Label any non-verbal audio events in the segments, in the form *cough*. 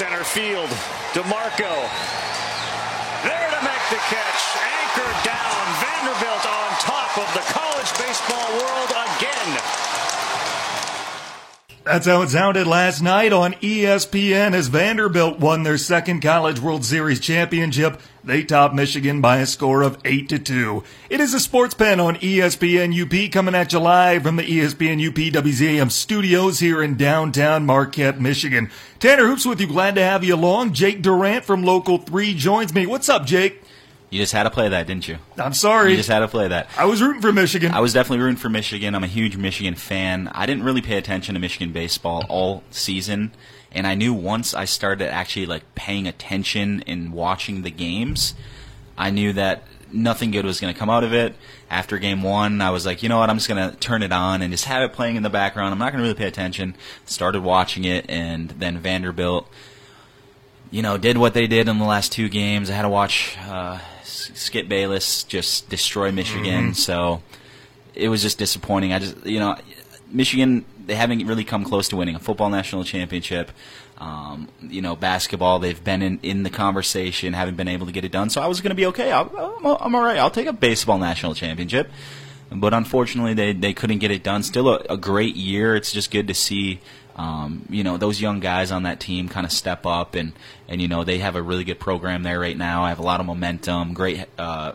center field. DeMarco there to make the catch. Anchored down. Vanderbilt on top of the college baseball world again. That's how it sounded last night on ESPN as Vanderbilt won their second College World Series championship. They topped Michigan by a score of 8 to 2. It is a sports pen on ESPN UP coming at you live from the ESPN UP WZAM studios here in downtown Marquette, Michigan. Tanner Hoops with you. Glad to have you along. Jake Durant from Local 3 joins me. What's up, Jake? You just had to play that, didn't you? I'm sorry. You just had to play that. I was rooting for Michigan. I was definitely rooting for Michigan. I'm a huge Michigan fan. I didn't really pay attention to Michigan baseball all season, and I knew once I started actually like paying attention and watching the games, I knew that nothing good was going to come out of it. After game one, I was like, you know what, I'm just going to turn it on and just have it playing in the background. I'm not going to really pay attention. Started watching it, and then Vanderbilt, you know, did what they did in the last two games. I had to watch uh, Skip Bayless just destroy Michigan, so it was just disappointing. I just, you know, Michigan they haven't really come close to winning a football national championship. Um, you know, basketball they've been in, in the conversation, haven't been able to get it done. So I was going to be okay. I'll, I'm, I'm all right. I'll take a baseball national championship, but unfortunately they they couldn't get it done. Still a, a great year. It's just good to see. Um, you know those young guys on that team kind of step up and and you know they have a really good program there right now. I have a lot of momentum. Great uh,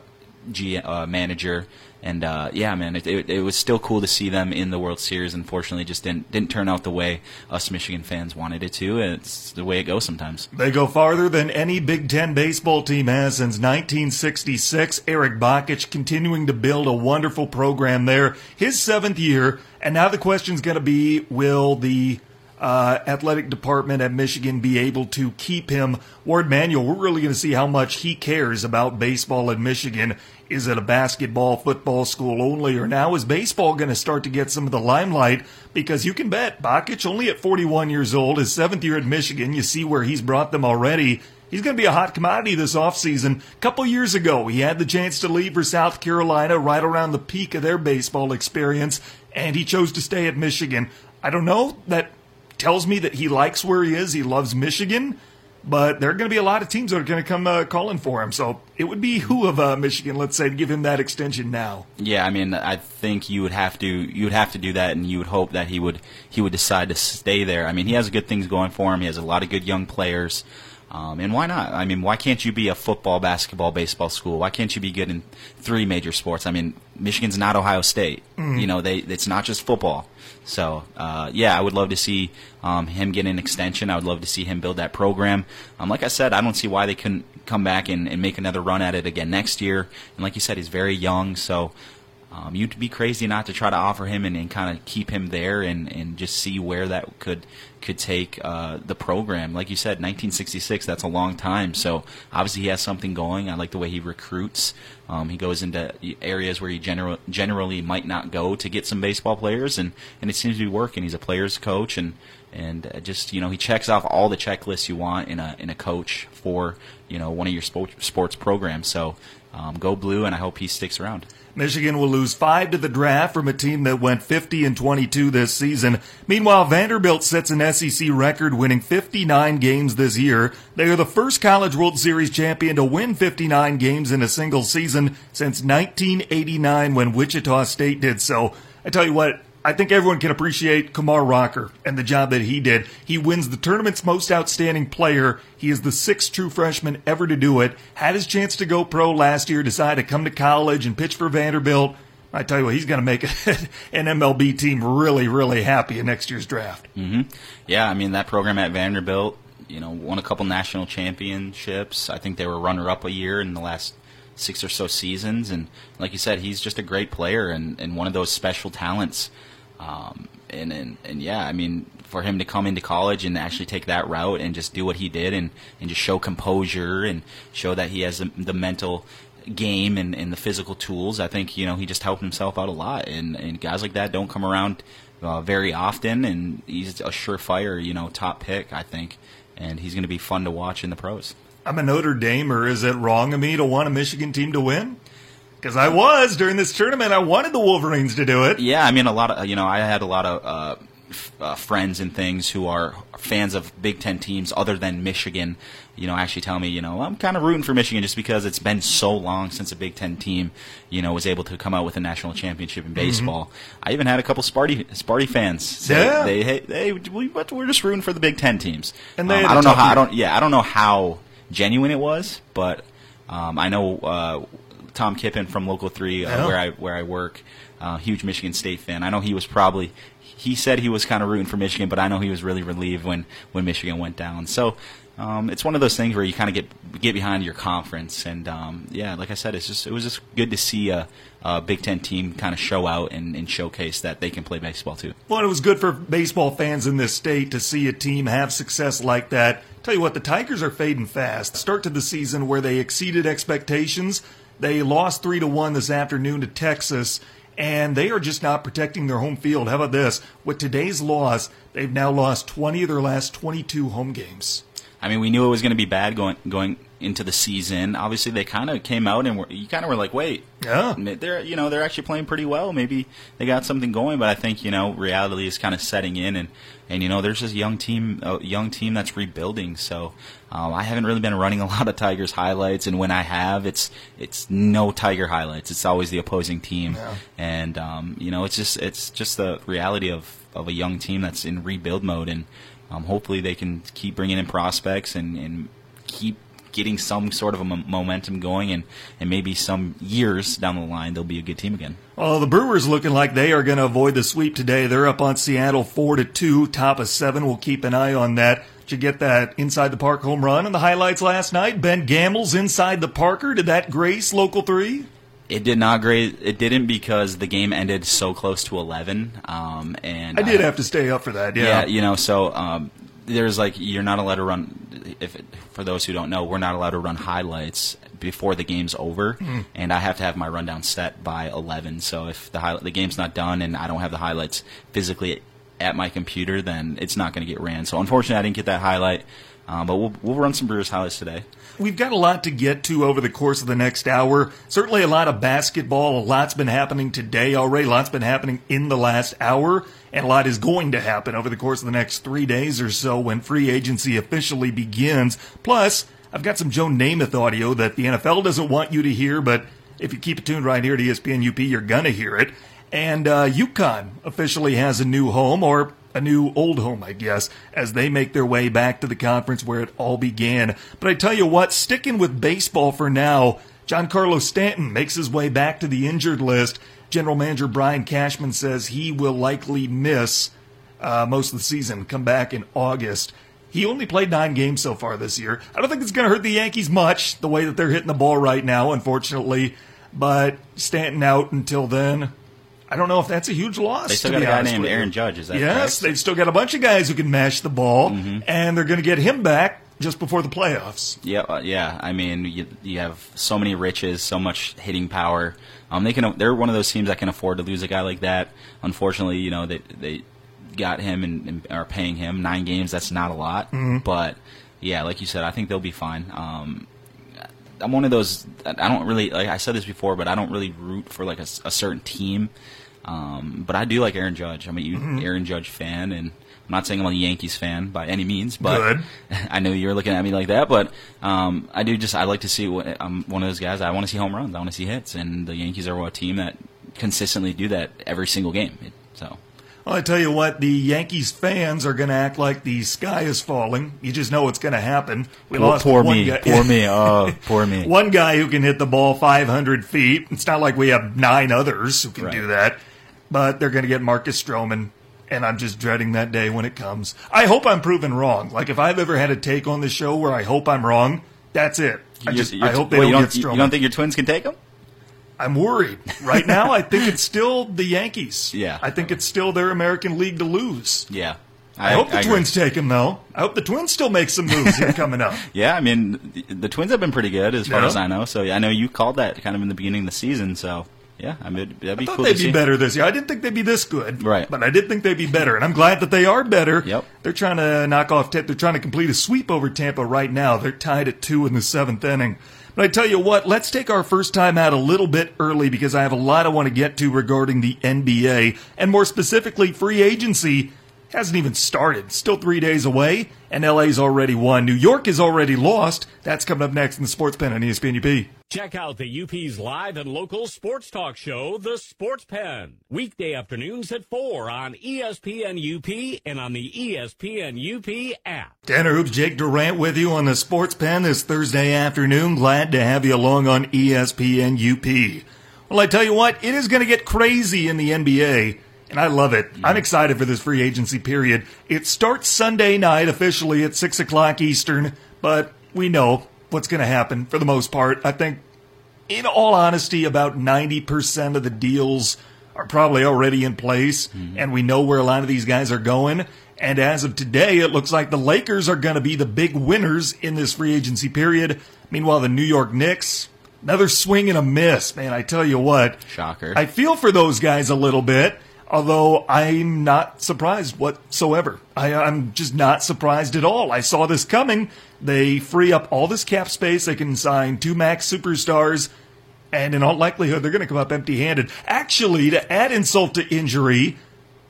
G uh, manager. And uh, yeah, man, it, it, it was still cool to see them in the World Series. Unfortunately, just didn't didn't turn out the way us Michigan fans wanted it to. It's the way it goes sometimes. They go farther than any Big Ten baseball team has since 1966. Erik Bakich continuing to build a wonderful program there. His seventh year, and now the question's going to be: Will the uh, athletic department at Michigan be able to keep him? Warde Manuel, we're really going to see how much he cares about baseball at Michigan. Is it a basketball, football school only, or now is baseball going to start to get some of the limelight? Because you can bet Bakich, only at 41 years old, his seventh year at Michigan, you see where he's brought them already. He's going to be a hot commodity this offseason. A couple years ago, he had the chance to leave for South Carolina right around the peak of their baseball experience, and he chose to stay at Michigan. I don't know. That tells me that he likes where he is. He loves Michigan. But there are going to be a lot of teams that are going to come uh, calling for him. So it would be who of uh, Michigan, let's say, to give him that extension now. Yeah, I mean, I think you would have to you would have to do that, and you would hope that he would he would decide to stay there. I mean, he has good things going for him. He has a lot of good young players. Um, and why not? I mean, why can't you be a football, basketball, baseball school? Why can't you be good in three major sports? I mean, Michigan's not Ohio State. You know, they it's not just football. So uh, yeah, I would love to see um, him get an extension. I would love to see him build that program. Um, like I said, I don't see why they couldn't come back and, and make another run at it again next year. And like you said, he's very young, so um, you'd be crazy not to try to offer him and, and kind of keep him there and, and just see where that could could take uh, the program. Like you said, 1966, that's a long time. So obviously he has something going. I like the way he recruits. Um, he goes into areas where he general, generally might not go to get some baseball players, and, and it seems to be working. He's a player's coach, and and uh, just you know he checks off all the checklists you want in a in a coach for you know one of your sport, sports programs. So um, go blue, and I hope he sticks around. Michigan will lose five to the draft from a team that went 50 and 22 this season. Meanwhile, Vanderbilt sets an SEC record winning 59 games this year. They are the first College World Series champion to win 59 games in a single season since 1989 when Wichita State did so. I tell you what, I think everyone can appreciate Kumar Rocker and the job that he did. He wins the tournament's most outstanding player. He is the sixth true freshman ever to do it. Had his chance to go pro last year, decided to come to college and pitch for Vanderbilt. I tell you what, he's going to make *laughs* an MLB team really, really happy in next year's draft. hmm Yeah, I mean that program at Vanderbilt, you know, won a couple national championships. I think they were runner-up a year in the last six or so seasons, and like you said, he's just a great player and, and one of those special talents. Um, and, and and yeah, I mean, for him to come into college and actually take that route and just do what he did and, and just show composure and show that he has the, the mental game and, and the physical tools, I think you know he just helped himself out a lot. And and guys like that don't come around uh, very often, and he's a surefire, you know, top pick, I think. And he's going to be fun to watch in the pros. I'm a Notre Damer. Is it wrong of me to want a Michigan team to win? Because I was during this tournament. I wanted the Wolverines to do it. Yeah, I mean, a lot of you know, I had a lot of uh, uh, friends and things who are fans of Big Ten teams other than Michigan, you know, actually tell me, you know, I'm kind of rooting for Michigan just because it's been so long since a Big Ten team, you know, was able to come out with a national championship in Mm-hmm. baseball. I even had a couple Sparty Sparty fans say Yeah. they, hey, hey, we, we're just rooting for the Big Ten teams. And they Um, I don't know how. I don't. Yeah, I don't know how genuine it was, but um, I know uh, Tom Kippen from Local Three, uh, where I where I work, uh, huge Michigan State fan. I know he was probably. He said he was kind of rooting for Michigan, but I know he was really relieved when, when Michigan went down. So um, it's one of those things where you kind of get get behind your conference, and um, yeah, like I said, it's just it was just good to see a, a Big Ten team kind of show out and, and showcase that they can play baseball too. Well, it was good for baseball fans in this state to see a team have success like that. Tell you what, the Tigers are fading fast. Start to the season where they exceeded expectations. They lost three to one this afternoon to Texas, and they are just not protecting their home field. How about this? With today's loss, they've now lost 20 of their last 22 home games. I mean, we knew it was going to be bad going going into the season. Obviously, they kind of came out and were, you kind of were like, wait, Yeah. they're you know they're actually playing pretty well. Maybe they got something going, but I think you know reality is kind of setting in, and and you know there's this young team, a young team that's rebuilding. So um, I haven't really been running a *laughs* lot of Tigers highlights, and when I have, it's it's no Tiger highlights. It's always the opposing team, Yeah. and um, you know it's just it's just the reality of of a young team that's in rebuild mode, and um, hopefully they can keep bringing in prospects and, and keep getting some sort of a momentum going, and, and maybe some years down the line they'll be a good team again. Well, the Brewers looking like they are going to avoid the sweep today. They're up on Seattle four to two, top of seven. We'll keep an eye on that. Did you get that inside the park home run and the highlights last night? Ben Gamel's inside the Parker. Did that grace local three? It did not great. It didn't because the game ended so close to eleven. Um, and I did have to stay up for that. Yeah. Yeah, you know, so um, there's like you're not allowed to run. If it, for those who don't know, we're not allowed to run highlights before the game's over, Hmm. and I have to have my rundown set by 11. So if the highlight, the game's not done and I don't have the highlights physically at my computer, then it's not going to get ran. So unfortunately, I didn't get that highlight. Um, but we'll we'll run some Brewers highlights today. We've got a lot to get to over the course of the next hour. Certainly a lot of basketball. A lot's been happening today already. A lot's been happening in the last hour. And a lot is going to happen over the course of the next three days or so when free agency officially begins. Plus, I've got some Joe Namath audio that the NFL doesn't want you to hear, but if you keep it tuned right here E ESPN UP, you're going to hear it. And uh, UConn officially has a new home, or a new old home, I guess, as they make their way back to the conference where it all began. But I tell you what, sticking with baseball for now, Giancarlo Stanton makes his way back to the injured list. General Manager Brian Cashman says he will likely miss uh, most of the season, come back in August. He only played nine games so far this year. I don't think it's going to hurt the Yankees much, the way that they're hitting the ball right now, unfortunately. But Stanton out until then, I don't know if that's a huge loss. They still got a guy named. Aaron Judge. Is that Yes, correct? they've still got a bunch of guys who can mash the ball, Mm-hmm. and they're going to get him back just before the playoffs. Yeah, uh, yeah. I mean, you, you have so many riches, so much hitting power. Um, they can. They're one of those teams that can afford to lose a guy like that. Unfortunately, you know they they got him and, and are paying him nine games. That's not a lot, but yeah, like you said, I think they'll be fine. Um, I'm one of those. I don't really like. I said this before, but I don't really root for like a certain team. Um, but I do like Aaron Judge. I'm a huge Aaron Judge fan, and I'm not saying I'm a Yankees fan by any means, but Good. *laughs* I know you're looking at me like that. But um, I do just I like to see. What, I'm one of those guys. I want to see home runs. I want to see hits, and the Yankees are a team that consistently do that every single game. It- So Well, I tell you what, the Yankees fans are going to act like the sky is falling. You just know it's going to happen. We poor, lost poor one me, guy- poor me, oh *laughs* poor me. one guy who can hit the ball 500 feet. It's not like we have nine others who can Right. do that. But they're going to get Marcus Stroman, and I'm just dreading that day when it comes. I hope I'm proven wrong. Like if I've ever had a take on the show where I hope I'm wrong, that's it. I You're- just you're- I hope they you don't don't, get Stroman. you don't think your twins can take him? I'm worried. Right now, I think it's still the Yankees. Yeah. I think it's still their American League to lose. Yeah, I, hope the agree. Twins take him, though. I hope the Twins still make some moves here coming up. *laughs* Yeah, I mean the, the Twins have been pretty good as far Yeah. as I know. So yeah, I know you called that kind of in the beginning of the season. So yeah, I mean that'd be I thought cool they'd be see. better this year. I didn't think they'd be this good. Right. But I did think they'd be better, and I'm glad that they are better. Yep. They're trying to knock off. They're trying to complete a sweep over Tampa right now. They're tied at two in the seventh inning. But I tell you what, let's take our first time out a little bit early because I have a lot I want to get to regarding the NBA and more specifically free agency. Hasn't even started. Still three days away, and LA's already won. New York is already lost. That's coming up next in the Sports Pen on ESPN UP. Check out the UP's live and local sports talk show, The Sports Pen. Weekday afternoons at 4 on ESPN UP and on the ESPN UP app. Tanner Hoops, Jake Durant with you on the Sports Pen this Thursday afternoon. Glad to have you along on ESPN UP. Well, I tell you what, it is going to get crazy in the NBA and I love it. I'm excited for this free agency period. It starts Sunday night officially at 6 o'clock Eastern, but we know what's going to happen for the most part. I think, in all honesty, about 90% of the deals are probably already in place, mm-hmm. and we know where a lot of these guys are going. And as of today, it looks like the Lakers are going to be the big winners in this free agency period. Meanwhile, the New York Knicks, another swing and a miss. Man, I tell you what. Shocker. I feel for those guys a little bit. Although I'm not surprised whatsoever. I, am just not surprised at all. I saw this coming. They free up all this cap space. They can sign two max superstars. And in all likelihood, they're going to come up empty handed. Actually, to add insult to injury,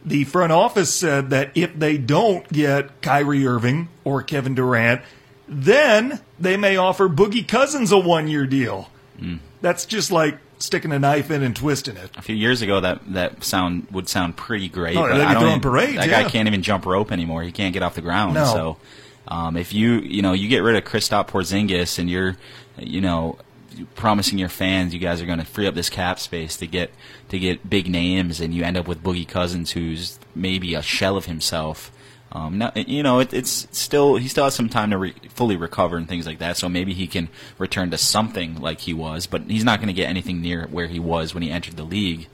the front office said that if they don't get Kyrie Irving or Kevin Durant, then they may offer Boogie Cousins a one year deal. Mm. That's just like sticking a knife in and twisting it. A few years ago, that that sound would sound pretty great. Oh, but I don't parades, that yeah. guy can't even jump rope anymore. He can't get off the ground. No. So, um, if you you know you get rid of Kristaps Porzingis and you're you know promising your fans you guys are going to free up this cap space to get to get big names, and you end up with Boogie Cousins, who's maybe a shell of himself. Um, now, you know, it, it's still he still has some time to re- fully recover and things like that. So maybe he can return to something like he was, but he's not going to get anything near where he was when he entered the league.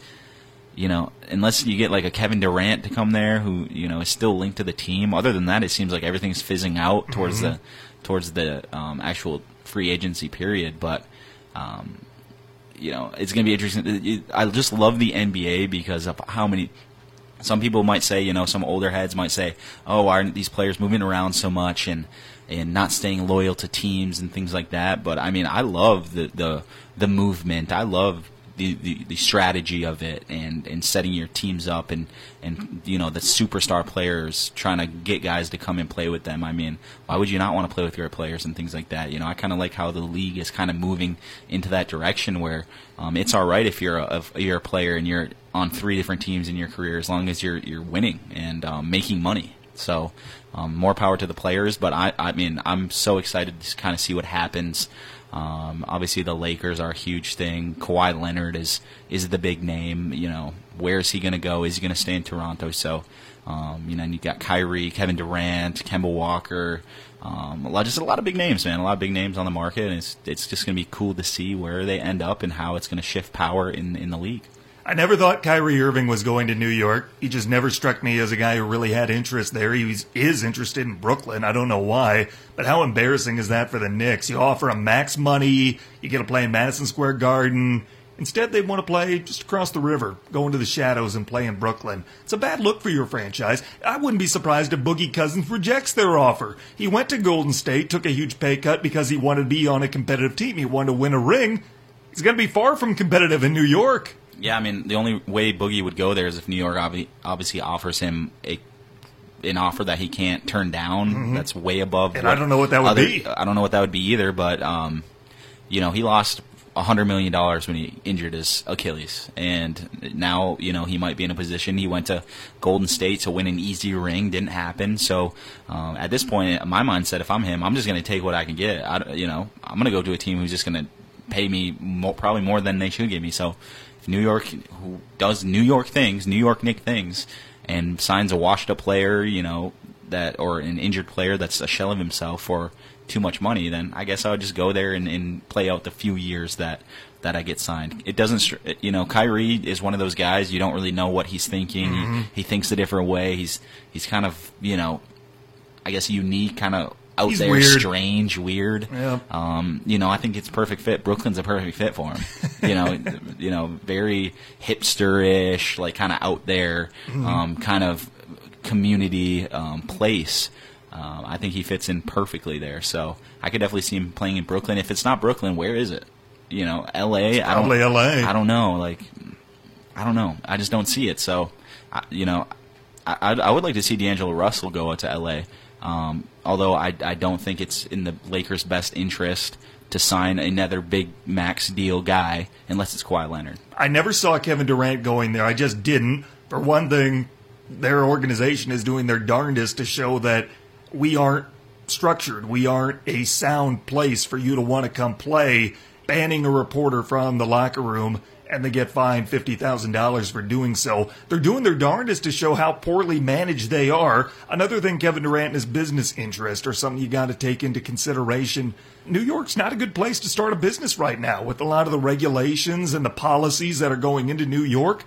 You know, unless you get like a Kevin Durant to come there, who you know is still linked to the team. Other than that, it seems like everything's fizzing out towards mm-hmm. the towards the um, actual free agency period. But um, you know, it's going to be interesting. I just love the NBA because of how many some people might say, you know, some older heads might say, "Oh, aren't these players moving around so much and and not staying loyal to teams and things like that?" But I mean, I love the the the movement. I love the, the, the strategy of it and, and setting your teams up and, and you know the superstar players trying to get guys to come and play with them. I mean, why would you not want to play with your players and things like that? You know, I kind of like how the league is kind of moving into that direction where um, it's all right if you're a, if you're a player and you're on three different teams in your career as long as you're you're winning and um, making money. So um, more power to the players. But I I mean I'm so excited to kind of see what happens. Um, obviously, the Lakers are a huge thing. Kawhi Leonard is is the big name. You know, where is he going to go? Is he going to stay in Toronto? So, um, you know, and you got Kyrie, Kevin Durant, Kemba Walker. Um, a lot, just a lot of big names, man. A lot of big names on the market, and it's it's just going to be cool to see where they end up and how it's going to shift power in in the league. I never thought Kyrie Irving was going to New York. He just never struck me as a guy who really had interest there. He was, is interested in Brooklyn. I don't know why, but how embarrassing is that for the Knicks? You offer him max money, you get to play in Madison Square Garden. Instead, they want to play just across the river, go into the shadows and play in Brooklyn. It's a bad look for your franchise. I wouldn't be surprised if Boogie Cousins rejects their offer. He went to Golden State, took a huge pay cut because he wanted to be on a competitive team. He wanted to win a ring. He's going to be far from competitive in New York. Yeah, I mean, the only way Boogie would go there is if New York obviously offers him a an offer that he can't turn down. Mm-hmm. That's way above. And I don't know what that would other, be. I don't know what that would be either. But um, you know, he lost hundred million dollars when he injured his Achilles, and now you know he might be in a position. He went to Golden State to win an easy ring, didn't happen. So um, at this point, my mindset, if I'm him, I'm just going to take what I can get. I, you know, I'm going to go to a team who's just going to pay me more, probably more than they should give me. So New York, who does New York things, New York Nick things, and signs a washed-up player, you know, that or an injured player that's a shell of himself for too much money, then I guess I would just go there and, and play out the few years that that I get signed. It doesn't, you know, Kyrie is one of those guys you don't really know what he's thinking. Mm-hmm. He, he thinks a different way. He's he's kind of you know, I guess unique, kind of out He's there, weird. strange, weird. Yeah. Um, you know, I think it's perfect fit. Brooklyn's a perfect fit for him. *laughs* you know, you know, very hipster-ish, like kind of out there, mm-hmm. um, kind of community um, place. Um, I think he fits in perfectly there. So I could definitely see him playing in Brooklyn. If it's not Brooklyn, where is it? You know, L.A. It's probably I don't, L.A. I don't know. Like, I don't know. I just don't see it. So, I, you know, I, I'd- I would like to see D'Angelo Russell go out to LA. Um, although I, I don't think it's in the Lakers' best interest to sign another big max deal guy unless it's Kawhi Leonard. I never saw Kevin Durant going there. I just didn't. For one thing, their organization is doing their darndest to show that we aren't structured. We aren't a sound place for you to want to come play, banning a reporter from the locker room and they get fined $50,000 for doing so. They're doing their darndest to show how poorly managed they are. Another thing, Kevin Durant and his business interest are something you got to take into consideration. New York's not a good place to start a business right now with a lot of the regulations and the policies that are going into New York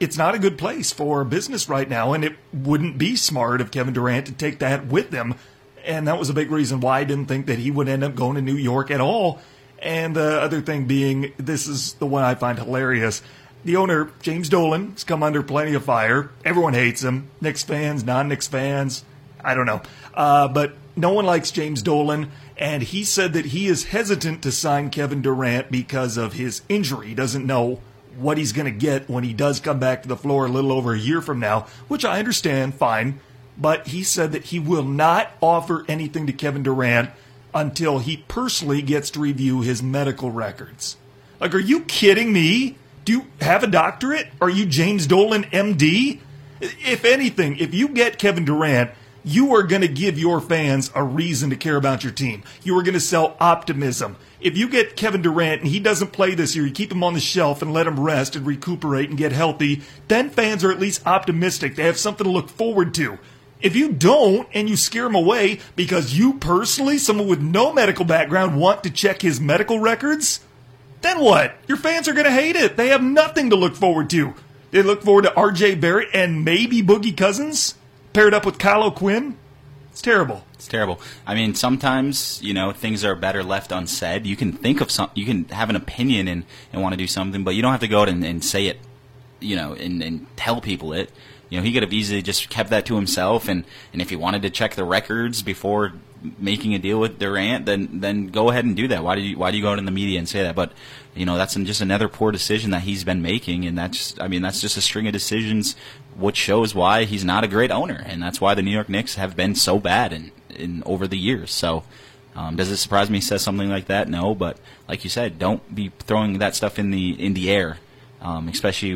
it's not a good place for business right now, and it wouldn't be smart of Kevin Durant to take that with him. And that was a big reason why I didn't think that he would end up going to New York at all. And the other thing being, this is the one I find hilarious. The owner, James Dolan, has come under plenty of fire. Everyone hates him. Knicks fans, non Knicks fans. I don't know. Uh, but no one likes James Dolan. And he said that he is hesitant to sign Kevin Durant because of his injury. He doesn't know what he's going to get when he does come back to the floor a little over a year from now, which I understand, fine. But he said that he will not offer anything to Kevin Durant until he personally gets to review his medical records. Like, are you kidding me? Do you have a doctorate? Are you James Dolan, MD? If anything, if you get Kevin Durant, you are going to give your fans a reason to care about your team. You are going to sell optimism. If you get Kevin Durant and he doesn't play this year, you keep him on the shelf and let him rest and recuperate and get healthy, then fans are at least optimistic. They have something to look forward to. If you don't and you scare him away because you personally, someone with no medical background, want to check his medical records, then what? Your fans are going to hate it. They have nothing to look forward to. They look forward to RJ Barrett and maybe Boogie Cousins paired up with Kyle Quinn. It's terrible. It's terrible. I mean, sometimes you know things are better left unsaid. You can think of some, you can have an opinion and, and want to do something, but you don't have to go out and, and say it, you know, and, and tell people it. You know, he could have easily just kept that to himself, and, and if he wanted to check the records before making a deal with Durant, then then go ahead and do that. Why do you why do you go out in the media and say that? But you know, that's just another poor decision that he's been making, and that's I mean that's just a string of decisions, which shows why he's not a great owner, and that's why the New York Knicks have been so bad in, in over the years. So. Um, does it surprise me he says something like that? No, but like you said, don't be throwing that stuff in the in the air, um, especially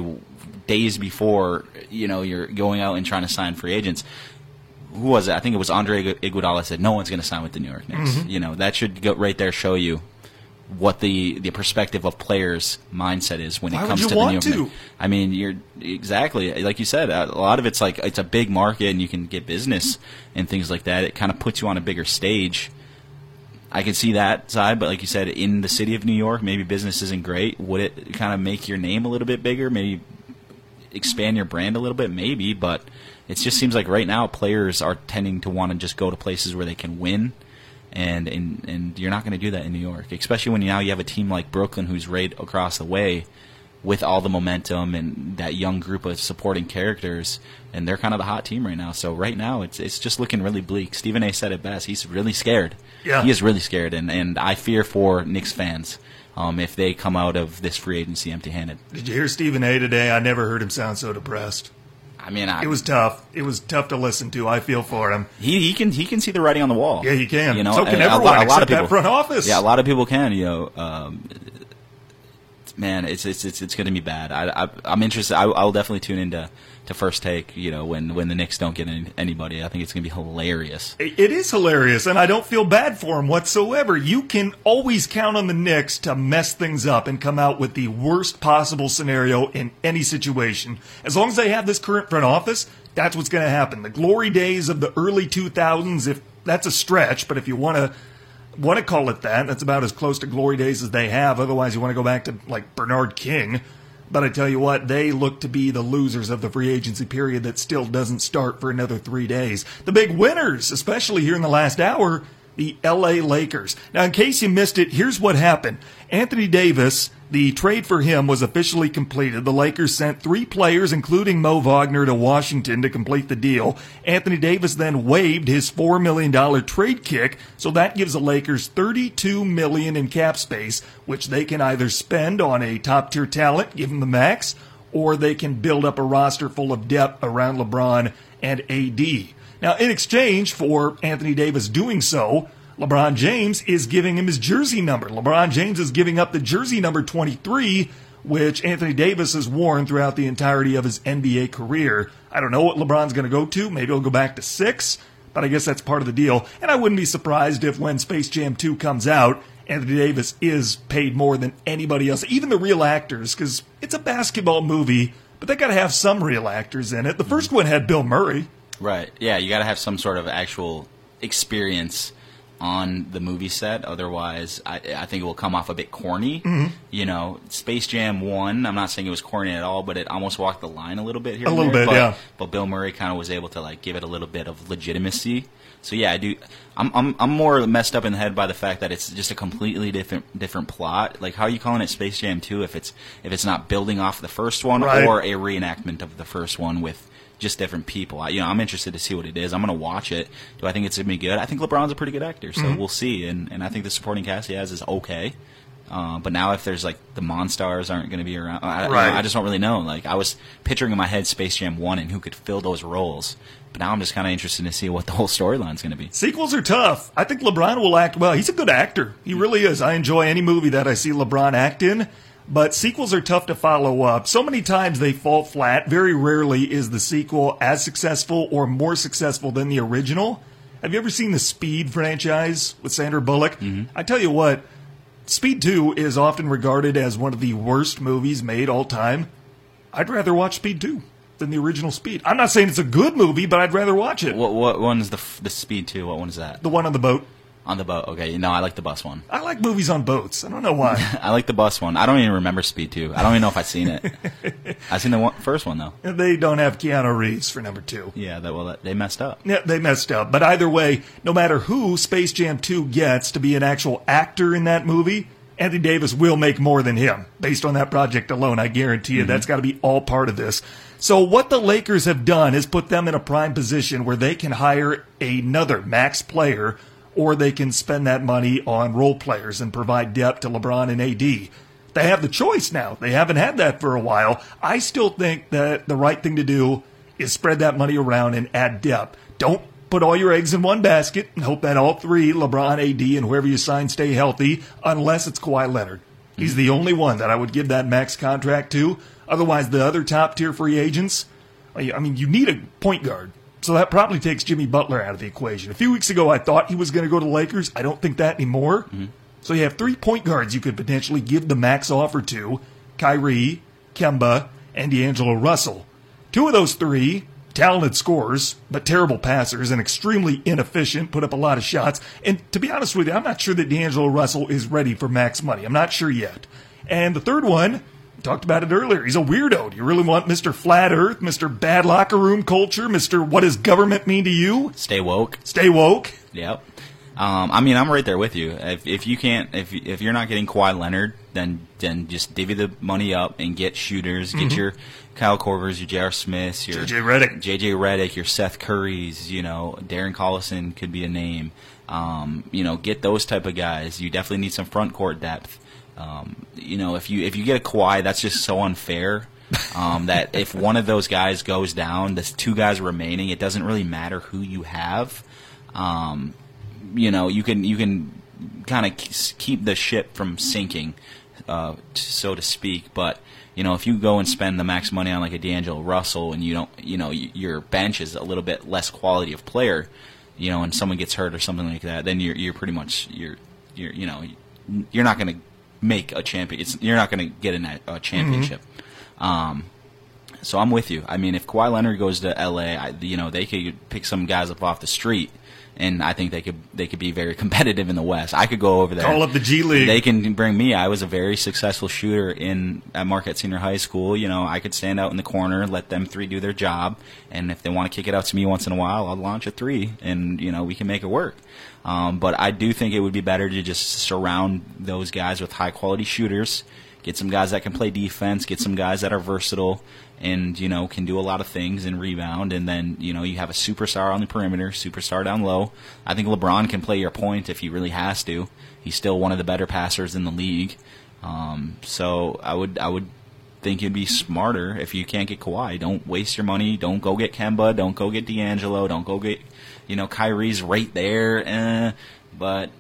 days before you know you're going out and trying to sign free agents who was it? I think it was Andre Iguodala said no one's going to sign with the New York Knicks. Mm-hmm. You know that should go right there show you what the the perspective of players' mindset is when Why it comes to the New York to? Knicks. I mean, you're exactly like you said. A lot of it's like it's a big market and you can get business and things like that. It kind of puts you on a bigger stage. I can see that side, but like you said, in the city of New York, maybe business isn't great. Would it kind of make your name a little bit bigger? Maybe expand your brand a little bit, maybe, but it just seems like right now players are tending to want to just go to places where they can win, and and, and you're not going to do that in New York, especially when now you have a team like Brooklyn who's right across the way with all the momentum and that young group of supporting characters, and they're kind of the hot team right now. So right now it's it's just looking really bleak. Stephen A. said it best. He's really scared. Yeah. he is really scared, and and I fear for Knicks fans. Um, if they come out of this free agency empty-handed, Did you hear Stephen A today? I never heard him sound so depressed. I mean, I, It was tough. It was tough to listen to. I feel for him. He he can he can see the writing on the wall. Yeah, he can. You know, So can and a everyone lot- a lot of people. front office. Yeah, a lot of people can. You know, um, man, it's it's it's, it's going to be bad. I, I I'm interested. I, I'll definitely tune into to first take. You know, when when the Knicks don't get any, anybody, I think it's going to be hilarious. It it is hilarious, and I don't feel bad for him whatsoever. You can always count on the Knicks to mess things up and come out with the worst possible scenario in any situation. As long as they have this current front office, that's what's going to happen. The glory days of the early 2000s, if that's a stretch, but if you want to want to call it that, that's about as close to glory days as they have. Otherwise, you want to go back to like Bernard King. But I tell you what, they look to be the losers of the free agency period that still doesn't start for another three days. The big winners, especially here in the last hour, the LA Lakers. Now, in case you missed it, here's what happened. Anthony Davis, the trade for him was officially completed. The Lakers sent three players, including Mo Wagner, to Washington to complete the deal. Anthony Davis then waived his $4 million trade kick, so that gives the Lakers 32 million in cap space, which they can either spend on a top tier talent, give them the max, or they can build up a roster full of depth around LeBron and AD. Now, in exchange for Anthony Davis doing so, LeBron James is giving him his jersey number. LeBron James is giving up the jersey number 23, which Anthony Davis has worn throughout the entirety of his NBA career. I don't know what LeBron's going to go to. Maybe he'll go back to six, but I guess that's part of the deal. And I wouldn't be surprised if when Space Jam 2 comes out, Anthony Davis is paid more than anybody else, even the real actors, because it's a basketball movie, but they got to have some real actors in it. The first mm-hmm. one had Bill Murray. Right. Yeah, you got to have some sort of actual experience on the movie set. Otherwise, I, I think it will come off a bit corny. Mm-hmm. You know, Space Jam 1, I'm not saying it was corny at all, but it almost walked the line a little bit here. A little there. bit, but, yeah. But Bill Murray kind of was able to like give it a little bit of legitimacy. So yeah, I do. I'm, I'm I'm more messed up in the head by the fact that it's just a completely different different plot. Like, how are you calling it Space Jam 2 if it's if it's not building off the first one Right. or a reenactment of the first one with just different people. I, you know, I'm interested to see what it is. I'm going to watch it. Do I think it's going to be good? I think LeBron's a pretty good actor, so Mm-hmm. we'll see. And and I think the supporting cast he has is okay. Uh, but now, if there's like the Monstars aren't going to be around, I, Right. I just don't really know. Like I was picturing in my head Space Jam One and who could fill those roles. But now I'm just kind of interested to see what the whole storyline's going to be. Sequels are tough. I think LeBron will act well. He's a good actor. He really is. I enjoy any movie that I see LeBron act in. But sequels are tough to follow up. So many times they fall flat. Very rarely is the sequel as successful or more successful than the original. Have you ever seen the Speed franchise with Sandra Bullock? Mm-hmm. I tell you what, Speed 2 is often regarded as one of the worst movies made all time. I'd rather watch Speed 2 than the original Speed. I'm not saying it's a good movie, but I'd rather watch it. What what one's the f- the Speed Two? What one is that? The one on the boat. On the boat. Okay, no, I like the bus one. I like movies on boats. I don't know why. *laughs* I like the bus one. I don't even remember Speed Two. I don't even know if I've seen it. *laughs* I've seen the one, first one though. they don't have Keanu Reeves for number two. Yeah, that well, that, they messed up. Yeah, they messed up. But either way, no matter who Space Jam 2 gets to be an actual actor in that movie, Anthony Davis will make more than him. Based on that project alone, I guarantee you mm-hmm. that's got to be all part of this. So what the Lakers have done is put them in a prime position where they can hire another max player or they can spend that money on role players and provide depth to LeBron and AD. They have the choice now. They haven't had that for a while. I still think that the right thing to do is spread that money around and add depth. Don't put all your eggs in one basket and hope that all three, LeBron, AD, and whoever you sign, stay healthy, unless it's Kawhi Leonard. He's the only one that I would give that max contract to. Otherwise, the other top tier free agents, I mean, you need a point guard. So that probably takes Jimmy Butler out of the equation. A few weeks ago, I thought he was going to go to the Lakers. I don't think that anymore. Mm-hmm. So you have three point guards you could potentially give the max offer to Kyrie, Kemba, and D'Angelo Russell. Two of those three, talented scorers, but terrible passers and extremely inefficient, put up a lot of shots. And to be honest with you, I'm not sure that D'Angelo Russell is ready for max money. I'm not sure yet. And the third one, talked about it earlier. He's a weirdo. Do you really want Mr. Flat Earth, Mr. Bad Locker Room Culture, Mr. What does government mean to you? Stay woke. Stay woke. Yep. Um, I mean, I'm right there with you. If, if you can't, if if you're not getting Kawhi Leonard, then then just divvy the money up and get shooters. Get your Kyle Korvers, your J.R. Smiths, your J.J. Redick. JJ Redick, your Seth Currys. You know, Darren Collison could be a name. Um, you know, get those type of guys. You definitely need some front court depth. Um, you know, if you if you get a Kawhi, that's just so unfair. um, that *laughs* if one of those guys goes down, there's two guys remaining. It doesn't really matter who you have. Um, you know, you can you can kind of keep the ship from sinking, uh, so to speak. But you know, if you go and spend the max money on like a D'Angelo Russell, and you don't, you know, your bench is a little bit less quality of player, you know, and someone gets hurt or something like that, then you're you're pretty much you're you're you know you're not going to make a champion. It's, you're not going to get in a, a championship. Um, so I'm with you. I mean, if Kawhi Leonard goes to LA, I, you know, they could pick some guys up off the street, and I think they could they could be very *laughs* competitive in the West. I could go over there. Call up the G League. They can bring me. I was a very successful shooter in at Marquette Senior High School. You know, I could stand out in the corner, let them three do their job, and if they want to kick it out to me once in a while, I'll launch a three, and you know, we can make it work. Um, but I do think it would be better to just surround those guys with high quality shooters. Get some guys that can play defense. Get some guys that are versatile and you know can do a lot of things and rebound. And then you know you have a superstar on the perimeter, superstar down low. I think LeBron can play your point if he really has to. He's still one of the better passers in the league. Um, so I would I would think you'd be smarter if you can't get Kawhi. Don't waste your money. Don't go get Kemba. Don't go get D'Angelo. Don't go get, you know, Kyrie's right there. Eh. But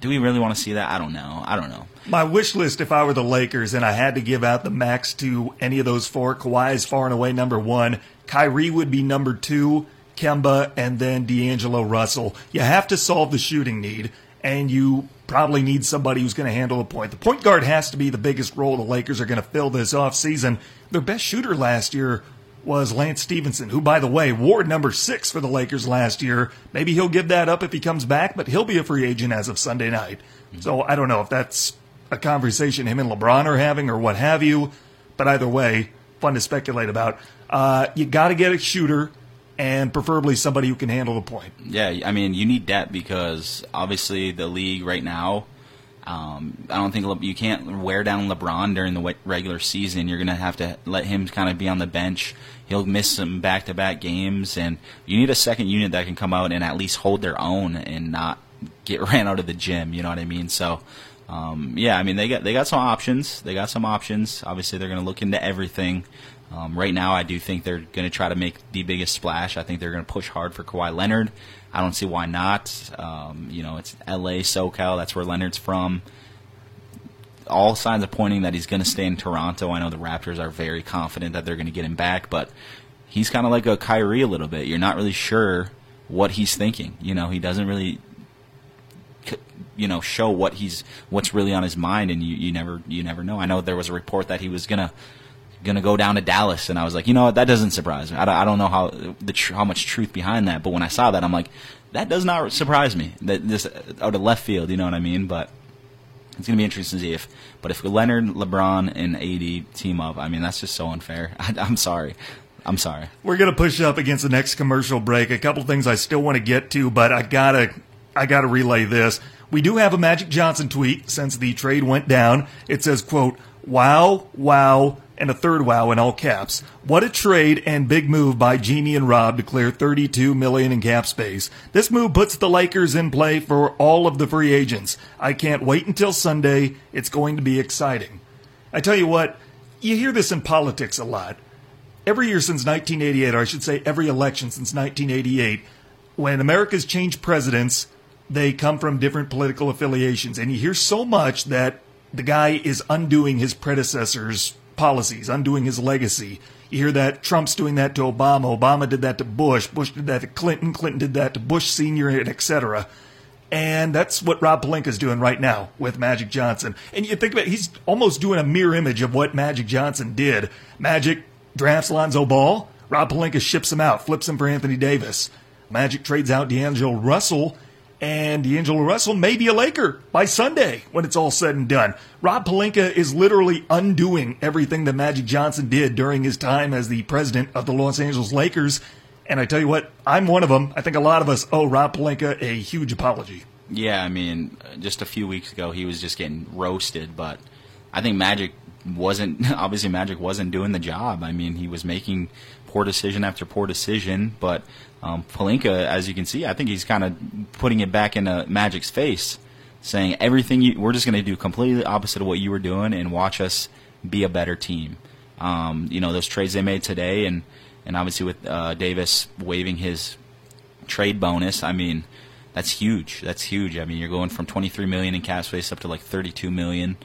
do we really want to see that? I don't know. I don't know. My wish list, if I were the Lakers and I had to give out the max to any of those four, Kawhi is far and away number one. Kyrie would be number two, Kemba, and then D'Angelo Russell. You have to solve the shooting need, and you probably need somebody who's going to handle the point. The point guard has to be the biggest role the Lakers are going to fill this offseason. Their best shooter last year was Lance Stephenson, who, by the way, wore number six for the Lakers last year. Maybe he'll give that up if he comes back, but he'll be a free agent as of Sunday night. So I don't know if that's a conversation him and LeBron are having or what have you. But either way, fun to speculate about. Uh, you got to get a shooter and preferably somebody who can handle the point. Yeah, I mean, you need depth because obviously the league right now. Um, I don't think Le- you can't wear down LeBron during the regular season. You're going to have to let him kind of be on the bench. He'll miss some back-to-back games, and you need a second unit that can come out and at least hold their own and not get *laughs* ran out of the gym. You know what I mean? So, um, yeah, I mean they got they got some options. They got some options. Obviously, they're going to look into everything. Um, right now, I do think they're going to try to make the biggest splash. I think they're going to push hard for Kawhi Leonard. I don't see why not. Um, you know, it's L.A., SoCal. That's where Leonard's from. All signs are pointing that he's going to stay in Toronto. I know the Raptors are very confident that they're going to get him back, but he's kind of like a Kyrie a little bit. You're not really sure what he's thinking. You know, he doesn't really you know show what he's what's really on his mind and you, you never you never know i know there was a report that he was gonna gonna go down to Dallas, and I was like, you know what, that doesn't surprise me. I don't, I don't know how the how much truth behind that, but when I saw that, I'm like, that does not surprise me. That this out of left field, you know what I mean? But it's gonna be interesting to see if. But if Leonard, LeBron, and AD team up, I mean, that's just so unfair. *laughs* I, I'm sorry. I'm sorry. We're gonna push up against the next commercial break. A couple things I still want to get to, but I gotta I gotta relay this. We do have a Magic Johnson tweet since the trade went down. It says, quote, wow, wow, and a third wow in all caps. What a trade and big move by Jeanie and Rob to clear 32 million in cap space. This move puts the Lakers in play for all of the free agents. I can't wait until Sunday. It's going to be exciting. I tell you what, you hear this in politics a lot. Every year since 1988, or I should say every election since 1988, when America's changed presidents, they come from different political affiliations. And you hear so much that the guy is undoing his predecessor's policies, undoing his legacy. You hear that Trump's doing that to Obama, Obama did that to Bush, Bush did that to Clinton, Clinton did that to Bush Sr., etc. And that's what Rob Pelinka's doing right now with Magic Johnson. And you think about it, he's almost doing a mirror image of what Magic Johnson did. Magic drafts Lonzo Ball, Rob Pelinka ships him out, flips him for Anthony Davis. Magic trades out D'Angelo Russell, and D'Angelo Russell may be a Laker by Sunday when it's all said and done. Rob Pelinka is literally undoing everything that Magic Johnson did during his time as the president of the Los Angeles Lakers. And I tell you what, I'm one of them. I think a lot of us owe Rob Pelinka a huge apology. Yeah, I mean, just a few weeks ago, he was just getting roasted, but I think Magic wasn't, *laughs* obviously, Magic wasn't doing the job. I mean, he was making poor decision after poor decision, but um, Pelinka, as you can see, I think he's kind of putting it back into Magic's face, saying everything you, we're just going to do completely opposite of what you were doing and watch us be a better team. Um, you know those trades they made today, and and obviously with uh, Davis waiving his trade bonus, I mean that's huge. That's huge. I mean you're going from 23 million in cap space up to like 32 million.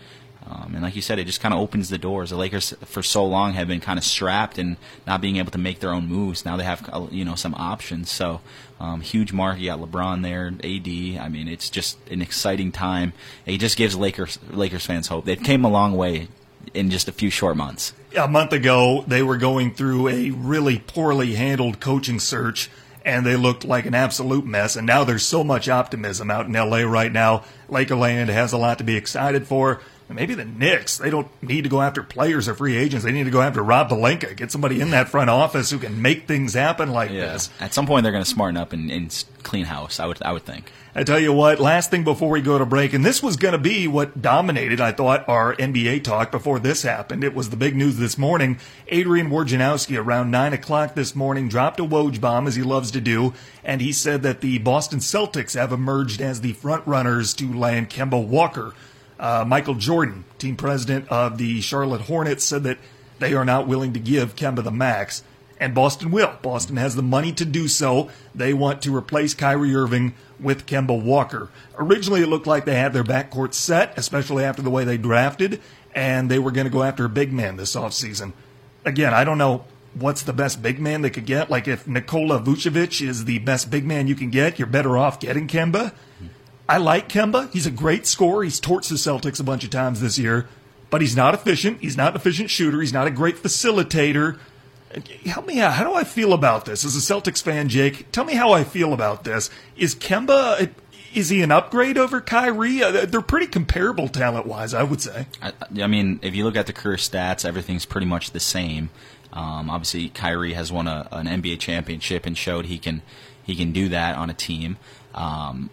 Um, and like you said, it just kind of opens the doors. The Lakers, for so long, have been kind of strapped and not being able to make their own moves. Now they have, uh, you know, some options. So, um, huge mark. You got LeBron there, AD. I mean, it's just an exciting time. It just gives Lakers Lakers fans hope. They've came a long way in just a few short months. A month ago, they were going through a really poorly handled coaching search and they looked like an absolute mess. And now there's so much optimism out in LA right now. Lakerland has a lot to be excited for. Maybe the Knicks, they don't need to go after players or free agents. They need to go after Rob Pelinka, get somebody in that front office who can make things happen like yeah. this. At some point, they're going to smarten up and, and, clean house. I would, I would think. I tell you what, last thing before we go to break, and this was going to be what dominated, I thought, our NBA talk before this happened. It was the big news this morning. Adrian Wojnarowski, around 9 o'clock this morning, dropped a Woj bomb, as he loves to do, and he said that the Boston Celtics have emerged as the front runners to land Kemba Walker uh, Michael Jordan, team president of the Charlotte Hornets, said that they are not willing to give Kemba the max. And Boston will. Boston has the money to do so. They want to replace Kyrie Irving with Kemba Walker. Originally, it looked like they had their backcourt set, especially after the way they drafted, and they were going to go after a big man this offseason. Again, I don't know what's the best big man they could get. Like if Nikola Vucevic is the best big man you can get, you're better off getting Kemba. I like Kemba. He's a great scorer. He's torched the Celtics a bunch of times this year, but he's not efficient. He's not an efficient shooter. He's not a great facilitator. Help me out. How do I feel about this as a Celtics fan, Jake? Tell me how I feel about this. Is Kemba is he an upgrade over Kyrie? Uh, they're pretty comparable talent wise, I would say. I, I, mean, if you look at the career stats, everything's pretty much the same. Um, obviously, Kyrie has won a, an NBA championship and showed he can he can do that on a team. Um,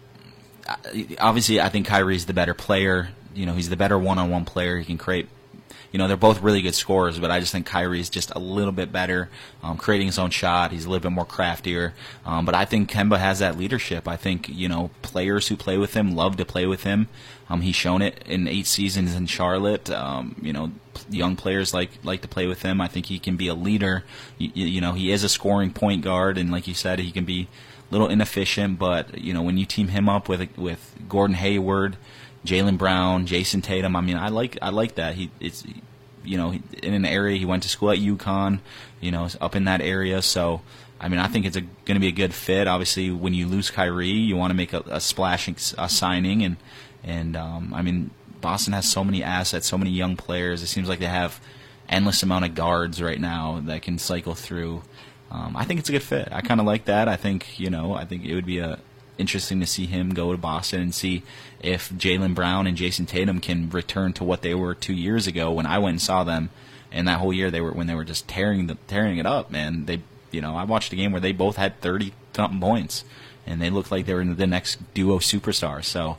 obviously, I think Kyrie's the better player. You know, he's the better one-on-one player. He can create you know, they're both really good scorers, but I just think Kyrie is just a little bit better, um, creating his own shot. He's a little bit more craftier. Um, but I think Kemba has that leadership. I think, you know, players who play with him love to play with him. Um, he's shown it in eight seasons in Charlotte. Um, you know, young players like like to play with him. I think he can be a leader. You, you know, he is a scoring point guard, and like you said, he can be little inefficient. But you know, when you team him up with with Gordon Hayward, Jaylen Brown, Jayson Tatum. I mean, I like I like that. He it's you know in an area he went to school at UConn, you know, up in that area. So I mean, I think it's going to be a good fit. Obviously, when you lose Kyrie, you want to make a, a splashing a signing, and and um, I mean, Boston has so many assets, so many young players. It seems like they have endless amount of guards right now that can cycle through. Um, I think it's a good fit. I kind of like that. I think you know, I think it would be a interesting to see him go to Boston and see if Jaylen Brown and Jayson Tatum can return to what they were two years ago when I went and saw them. And that whole year they were when they were just tearing the tearing it up, man. They, you know, I watched a game where they both had thirty something points, and they looked like they were the next duo superstar. So.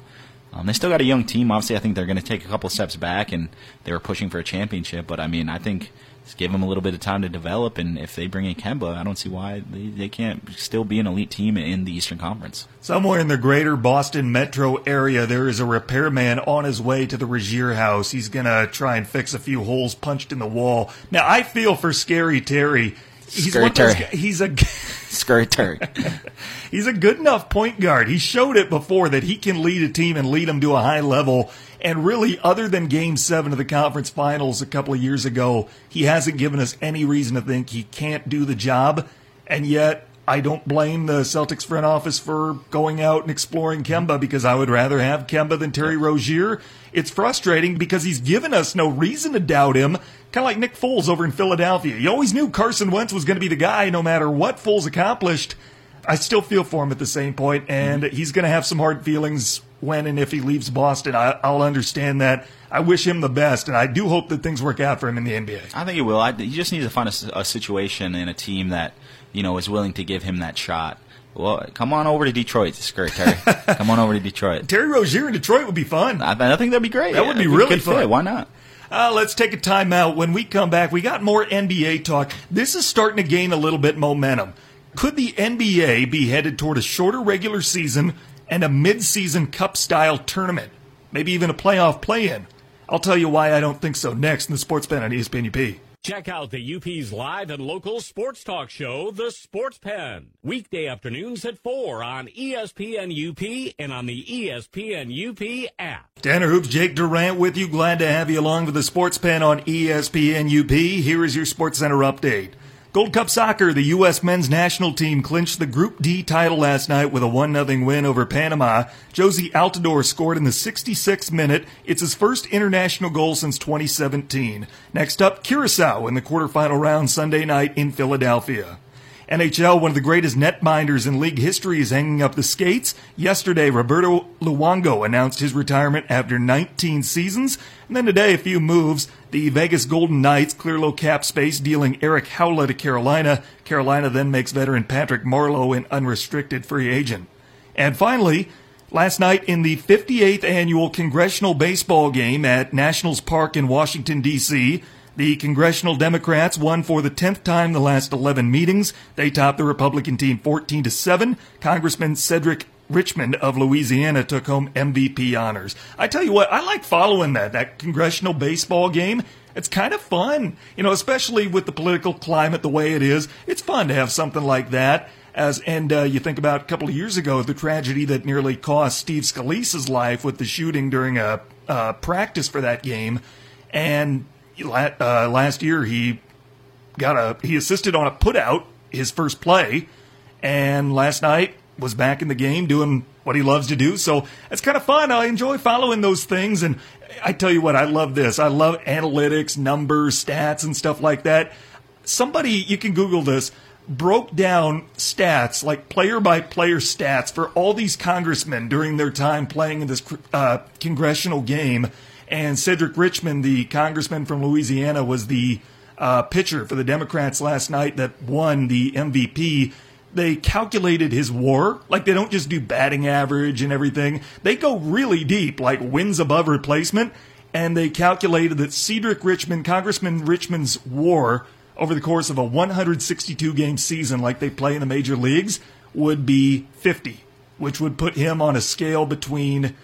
Um, they still got a young team. Obviously, I think they're going to take a couple steps back, and they were pushing for a championship. But I mean, I think just give them a little bit of time to develop. And if they bring in Kemba, I don't see why they, they can't still be an elite team in the Eastern Conference. Somewhere in the greater Boston metro area, there is a repairman on his way to the Rozier house. He's going to try and fix a few holes punched in the wall. Now, I feel for Scary Terry. He's Scary Terry. He's a. Scary Terry. *laughs* he's a good enough point guard. He showed it before that he can lead a team and lead them to a high level and really, other than game seven of the conference finals a couple of years ago, he hasn't given us any reason to think he can't do the job. And yet, I don't blame the Celtics front office for going out and exploring Kemba because I would rather have Kemba than Terry Rozier. It's frustrating because he's given us no reason to doubt him. Kind of like Nick Foles over in Philadelphia. You always knew Carson Wentz was going to be the guy no matter what Foles accomplished. I still feel for him at the same point, and mm-hmm. he's going to have some hard feelings when and if he leaves Boston. I, will understand that. I wish him the best, and I do hope that things work out for him in the NBA. I think he will. I, he just needs to find a, a situation in a team that you know is willing to give him that shot. Well, come on over to Detroit, Scary Terry. *laughs* come on over to Detroit. Terry Rozier in Detroit would be fun. I, I think that'd be great. That would be really fun. Fit. Why not? Uh, let's take a timeout. When we come back, we got more NBA talk. This is starting to gain a little bit momentum. Could the NBA be headed toward a shorter regular season and a mid-season cup style tournament, maybe even a playoff play-in. I'll tell you why I don't think so next in the Sports Pen on ESPN UP. Check out the UP's live and local sports talk show, The Sports Pen. Weekday afternoons at 4 on ESPN UP and on the ESPN UP app. Tanner Hoops, Jake Durant with you. Glad to have you along for The Sports Pen on ESPN UP. Here is your Sports Center update. Gold Cup Soccer, the U.S. men's national team clinched the Group D title last night with a 1-0 win over Panama. Jozy Altidore scored in the 66th minute. It's his first international goal since 2017. Next up, Curacao in the quarterfinal round Sunday night in Philadelphia. NHL, one of the greatest netminders in league history, is hanging up the skates. Yesterday, Roberto Luongo announced his retirement after 19 seasons. And then today, a few moves. The Vegas Golden Knights clear low cap space, dealing Erik Haula to Carolina. Carolina then makes veteran Patrick Marleau an unrestricted free agent. And finally, last night in the 58th annual Congressional Baseball Game at Nationals Park in Washington, D.C., the congressional Democrats won for the 10th time the last 11 meetings. They topped the Republican team 14 to 7. Congressman Cedric Richmond of Louisiana took home MVP honors. I tell you what, I like following that, that congressional baseball game. It's kind of fun, you know, especially with the political climate the way it is. It's fun to have something like that. As and uh, you think about a couple of years ago, the tragedy that nearly cost Steve Scalise's life with the shooting during a uh, practice for that game, and uh, last year he got a he assisted on a putout his first play, and last night was back in the game doing what he loves to do. So it's kind of fun. I enjoy following those things, and I tell you what, I love this. I love analytics, numbers, stats, and stuff like that. Somebody you can Google this broke down stats, like player by player stats, for all these congressmen during their time playing in this uh, congressional game. And Cedric Richmond, the congressman from Louisiana, was the uh, pitcher for the Democrats last night that won the MVP. They calculated his war. Like they don't just do batting average and everything. They go really deep, like wins above replacement. And they calculated that Cedric Richmond, Congressman Richmond's war over the course of a 162 game season like they play in the major leagues would be 50, which would put him on a scale between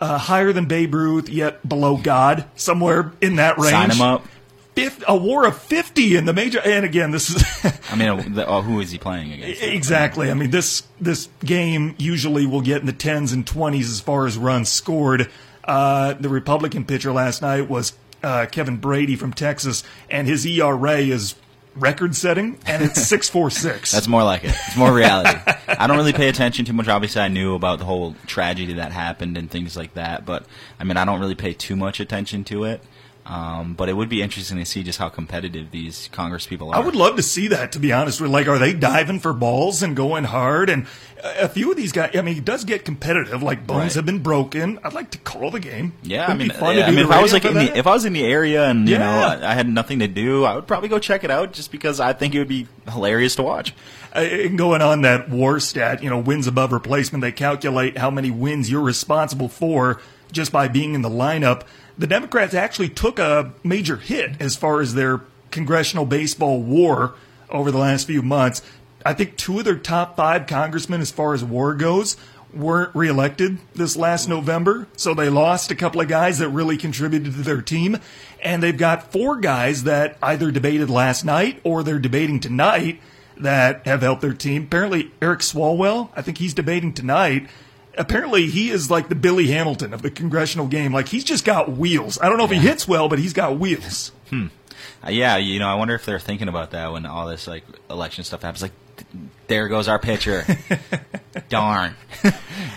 uh, higher than Babe Ruth yet below God, somewhere in that range. Sign him up. Fifth, a war of 50 in the major and again this is *laughs* I mean the, uh, who is he playing against? Exactly. I mean this this game usually will get in the 10s and 20s as far as runs scored. Uh, the Republican pitcher last night was uh, Kevin Brady from Texas, and his ERA is record setting, and it's *laughs* six four six. That's more like it. It's more reality. I don't really pay attention too much. Obviously, I knew about the whole tragedy that happened and things like that, but I mean, I don't really pay too much attention to it. Um, but it would be interesting to see just how competitive these Congress people are. I would love to see that, to be honest. Like, are they diving for balls and going hard? And a few of these guys, I mean, it does get competitive. Like bones right. have been broken. I'd like to call the game. Yeah, I mean, yeah, I mean, if I was like in the, if I was in the area and you yeah. know I had nothing to do, I would probably go check it out just because I think it would be hilarious to watch. Uh, going on that war stat, you know, wins above replacement. They calculate how many wins you're responsible for just by being in the lineup the Democrats actually took a major hit as far as their congressional baseball war over the last few months. I think two of their top five congressmen, as far as war goes, weren't reelected this last November. So they lost a couple of guys that really contributed to their team. And they've got four guys that either debated last night or they're debating tonight that have helped their team. Apparently, Eric Swalwell, I think he's debating tonight apparently he is like the Billy Hamilton of the congressional game. Like he's just got wheels. I don't know if he hits well, but he's got wheels. Hmm. Uh, yeah, you know, I wonder if they're thinking about that when all this like election stuff happens. Like, there goes our pitcher. *laughs* Darn.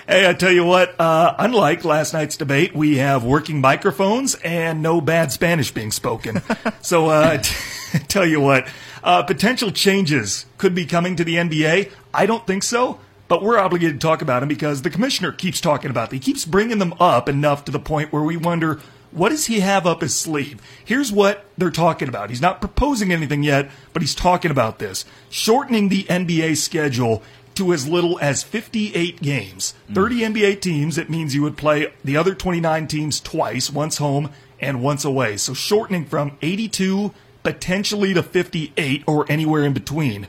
hey, I tell you what. Uh, unlike last night's debate, we have working microphones and no bad Spanish being spoken. *laughs* so, uh, t- *laughs* tell you what. Uh, potential changes could be coming to the NBA. I don't think so but we're obligated to talk about them because the commissioner keeps talking about them. He keeps bringing them up enough to the point where we wonder what does he have up his sleeve? Here's what they're talking about. He's not proposing anything yet, but he's talking about this shortening the NBA schedule to as little as 58 games. 30 mm. NBA teams, it means you would play the other 29 teams twice, once home and once away. So shortening from 82 potentially to 58 or anywhere in between.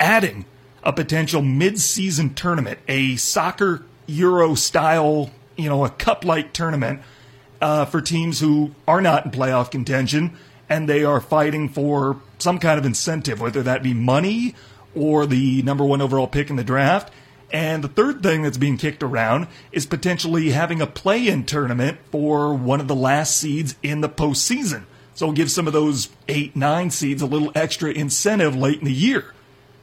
Adding a potential mid-season tournament, a soccer Euro style, you know, a cup-like tournament uh, for teams who are not in playoff contention and they are fighting for some kind of incentive, whether that be money or the number one overall pick in the draft. And the third thing that's being kicked around is potentially having a play in tournament for one of the last seeds in the postseason. So give some of those eight, nine seeds a little extra incentive late in the year.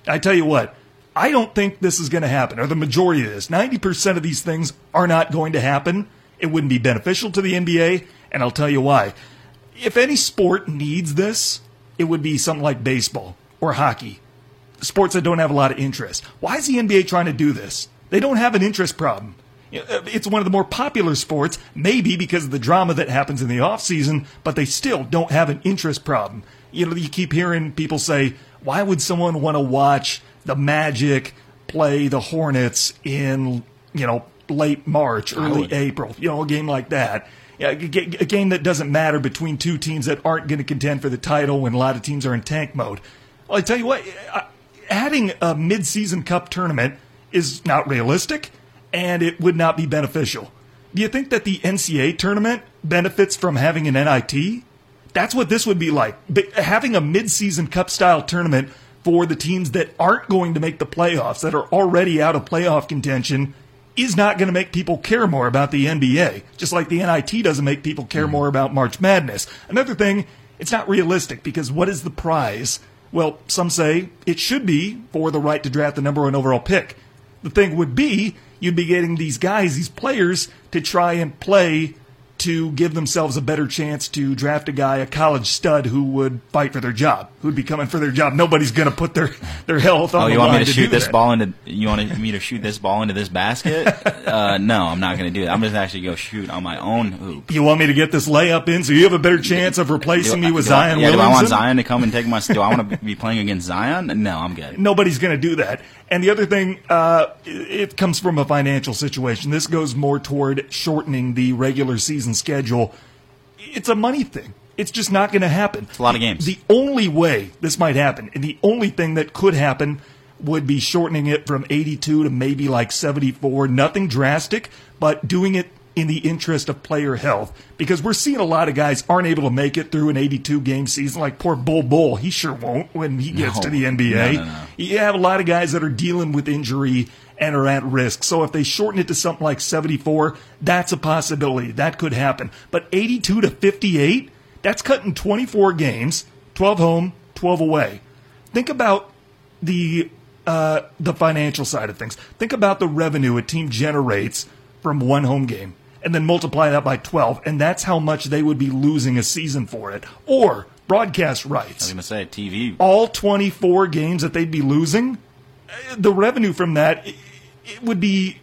I tell you what, I don't think this is going to happen, or the majority of this. 90% of these things are not going to happen. It wouldn't be beneficial to the NBA, and I'll tell you why. If any sport needs this, it would be something like baseball or hockey, sports that don't have a lot of interest. Why is the NBA trying to do this? They don't have an interest problem. Uh, it's one of the more popular sports, maybe because of the drama that happens in the off season, but they still don't have an interest problem. You know, you keep hearing people say, "Why would someone want to watch the Magic play the Hornets in you know late March, early April. You know, a game like that. Yeah, a, game that doesn't matter between two teams that aren't going to contend for the title when a lot of teams are in tank mode. Well, I tell you what, adding a mid-season cup tournament is not realistic. and it would not be beneficial. Do you think that the NCAA tournament benefits from having an NIT? That's what this would be like. But having a midseason cup style tournament for the teams that aren't going to make the playoffs, that are already out of playoff contention, is not going to make people care more about the NBA. Just like the NIT doesn't make people care mm. more about March Madness. Another thing, it's not realistic because what is the prize? Well, some say it should be for the right to draft the number one overall pick. The thing would be you'd be getting these guys, these players, to try and play to give themselves a better chance to draft a guy, a college stud who would fight for their job, who'd be coming for their job. Nobody's going to put their, their health on Oh, the you want me to to shoot this that. ball into? You want me to shoot this ball into this basket? uh, no, I'm not going to do that. I'm just actually go shoot on my own hoop. You want me to get this layup in so you have a better chance of replacing Do- me with do I- Zion yeah, do I want Zion to come and take my? Do I want to be playing against Zion? No, I'm good. Nobody's going to do that. And the other thing, uh, it comes from a financial situation. This goes more toward shortening the regular season schedule. It's a money thing. It's just not going to happen. It's a lot of games. The only way this might happen, and the only thing that could happen, would be shortening it from 82 to maybe like 74. Nothing drastic, but doing it in the interest of player health. Because we're seeing a lot of guys aren't able to make it through an 82 game season, like poor Bol Bol. He sure won't when he gets No. to the NBA. No, no. You have a lot of guys that are dealing with injury and are at risk. So if they shorten it to something like 74, that's a possibility. That could happen. But 82 to 58, that's cutting 24 games, 12 home, 12 away. Think about the uh, the financial side of things. Think about the revenue a team generates from one home game, and then multiply that by 12, and that's how much they would be losing a season for it. Or broadcast rights. I was going to say TV. all 24 games that they'd be losing, uh, the revenue from that, it, it would be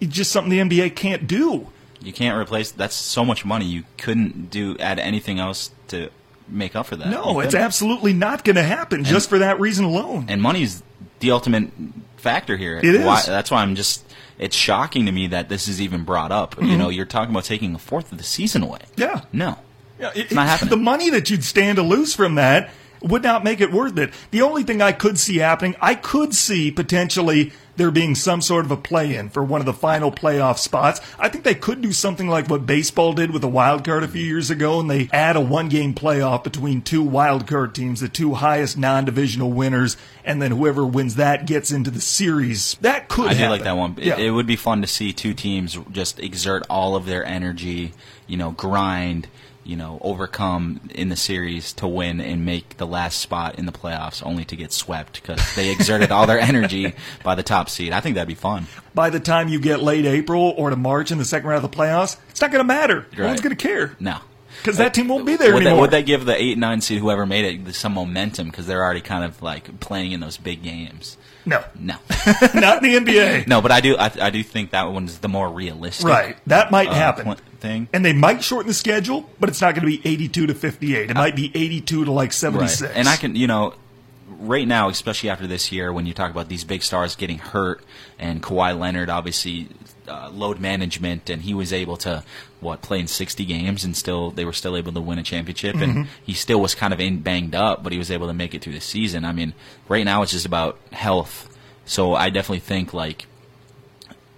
just something the NBA can't do. You can't replace. That's so much money. You couldn't do add anything else to make up for that. No, it's absolutely not going to happen just for that reason alone. and money's the ultimate factor here. It is. Why, that's why I'm just. It's shocking to me that this is even brought up. You know, you're talking about taking a fourth of the season away. Mm-hmm. Yeah. No. Yeah, it- not happening. The money that you'd stand to lose from that would not make it worth it. The only thing I could see happening, I could see potentially there being some sort of a play-in for one of the final playoff spots. I think they could do something like what baseball did with the wild card a few years ago, and they add a one-game playoff between two wild card teams, the two highest non-divisional winners, and then whoever wins that gets into the series. That could. I do happen. like that one. It, Yeah. it would be fun to see two teams just exert all of their energy, you know, grind, you know, overcome in the series to win and make the last spot in the playoffs, only to get swept because they exerted all their energy *laughs* by the top seed. I think that'd be fun. By the time you get late April or to March in the second round of the playoffs, it's not going to matter. No one's going to care. No. Because that team won't be there would anymore. That, would that give the eight nine seed whoever made it some momentum because they're already kind of like playing in those big games? no, No, *laughs* not in the NBA. no, but I do I, I do think that one's the more realistic Right, that might uh, happen. pl- thing. And they might shorten the schedule, but it's not going to be 82 to 58. It might be 82 to like 76. Right. And I can, you know, right now, especially after this year, when you talk about these big stars getting hurt, and Kawhi Leonard obviously uh, load management, and he was able to what play in sixty games, and still they were still able to win a championship, Mm-hmm. and he still was kind of in banged up, but he was able to make it through the season. I mean, right now it's just about health. So I definitely think like